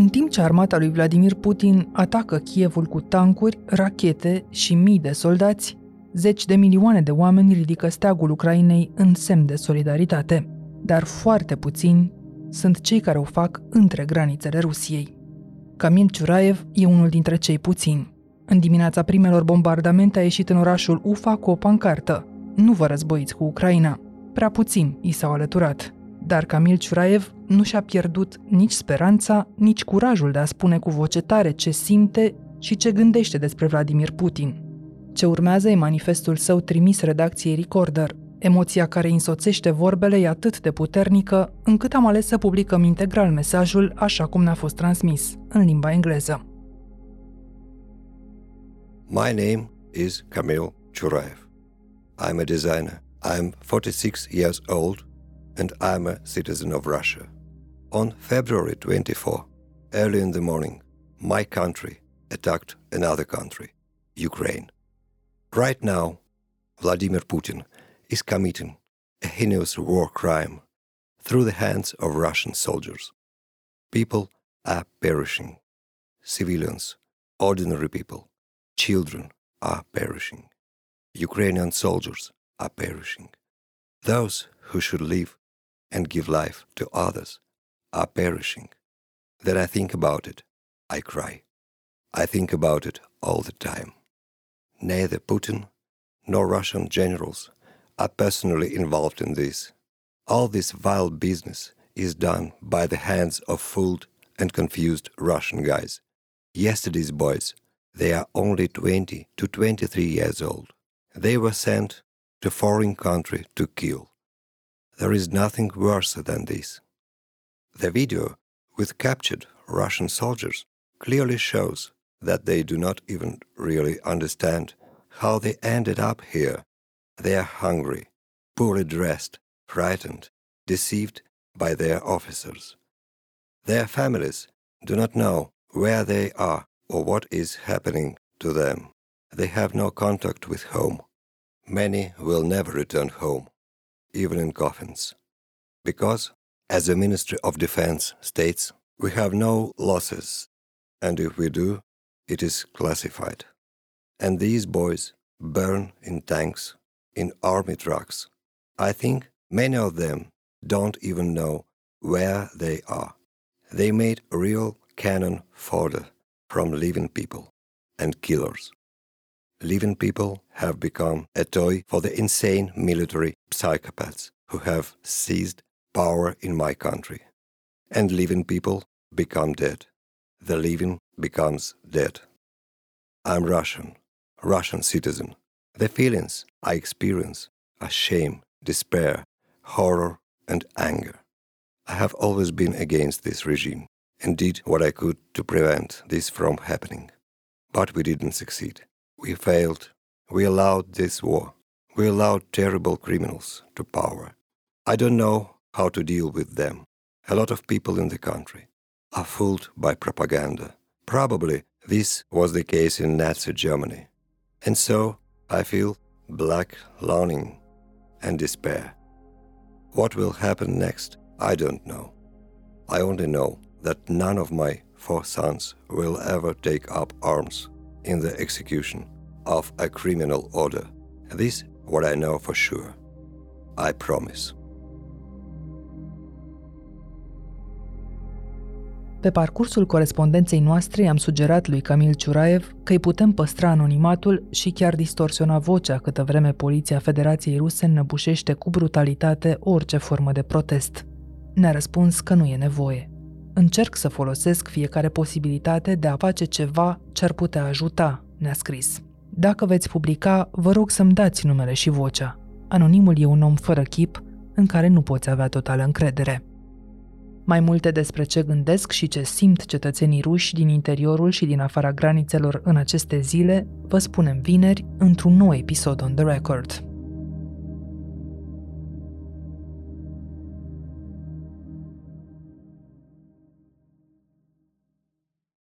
În timp ce armata lui Vladimir Putin atacă Kievul cu tancuri, rachete și mii de soldați, zeci de milioane de oameni ridică steagul Ucrainei în semn de solidaritate, dar foarte puțini sunt cei care o fac între granițele Rusiei. Camil Ciuraev e unul dintre cei puțini. În dimineața primelor bombardamente a ieșit în orașul Ufa cu o pancartă. Nu vă războiți cu Ucraina. Prea puțin i s-au alăturat. Dar Camil Ciuraev nu și-a pierdut nici speranța, nici curajul de a spune cu voce tare ce simte și ce gândește despre Vladimir Putin. Ce urmează e manifestul său trimis redacției Recorder. Emoția care însoțește vorbele e atât de puternică, încât am ales să publicăm integral mesajul așa cum ne-a fost transmis, în limba engleză. My name is Kamil Churaev. I'm a designer. I'm 46 years old and I'm a citizen of Russia. On February 24, early in the morning, my country attacked another country, Ukraine. Right now, Vladimir Putin is committing a heinous war crime through the hands of Russian soldiers. People are perishing. Civilians, ordinary people, children are perishing. Ukrainian soldiers are perishing. Those who should live and give life to others are perishing. Then I think about it, I cry. I think about it all the time. Neither Putin nor Russian generals are personally involved in this. All this vile business is done by the hands of fooled and confused Russian guys. Yesterday's boys, they are only 20 to 23 years old. They were sent to foreign country to kill. There is nothing worse than this. The video with captured Russian soldiers clearly shows that they do not even really understand how they ended up here. They are hungry, poorly dressed, frightened, deceived by their officers. Their families do not know where they are or what is happening to them. They have no contact with home. Many will never return home, even in coffins, because, as the Ministry of Defense states, we have no losses, and if we do, it is classified. And these boys burn in tanks, in army trucks. I think many of them don't even know where they are. They made real cannon fodder from living people and killers. Living people have become a toy for the insane military psychopaths who have seized power in my country. And living people become dead. The living becomes dead. I'm Russian, Russian citizen. The feelings I experience are shame, despair, horror, and anger. I have always been against this regime and did what I could to prevent this from happening. But we didn't succeed. We failed. We allowed this war. We allowed terrible criminals to power. I don't know how to deal with them. A lot of people in the country are fooled by propaganda. Probably this was the case in Nazi Germany. And so I feel black longing and despair. What will happen next, I don't know. I only know that none of my four sons will ever take up arms in the execution of a criminal order. This what I know for sure. I promise. Pe parcursul corespondenței noastre am sugerat lui Camil Ciuraev că îi putem păstra anonimatul și chiar distorsiona vocea câtă vreme Poliția Federației Ruse înnăbușește cu brutalitate orice formă de protest. Ne-a răspuns că nu e nevoie. Încerc să folosesc fiecare posibilitate de a face ceva ce ar putea ajuta, ne-a scris. Dacă veți publica, vă rog să-mi dați numele și vocea. Anonimul e un om fără chip în care nu poți avea totală încredere. Mai multe despre ce gândesc și ce simt cetățenii ruși din interiorul și din afara granițelor în aceste zile, vă spunem vineri într-un nou episod on the record.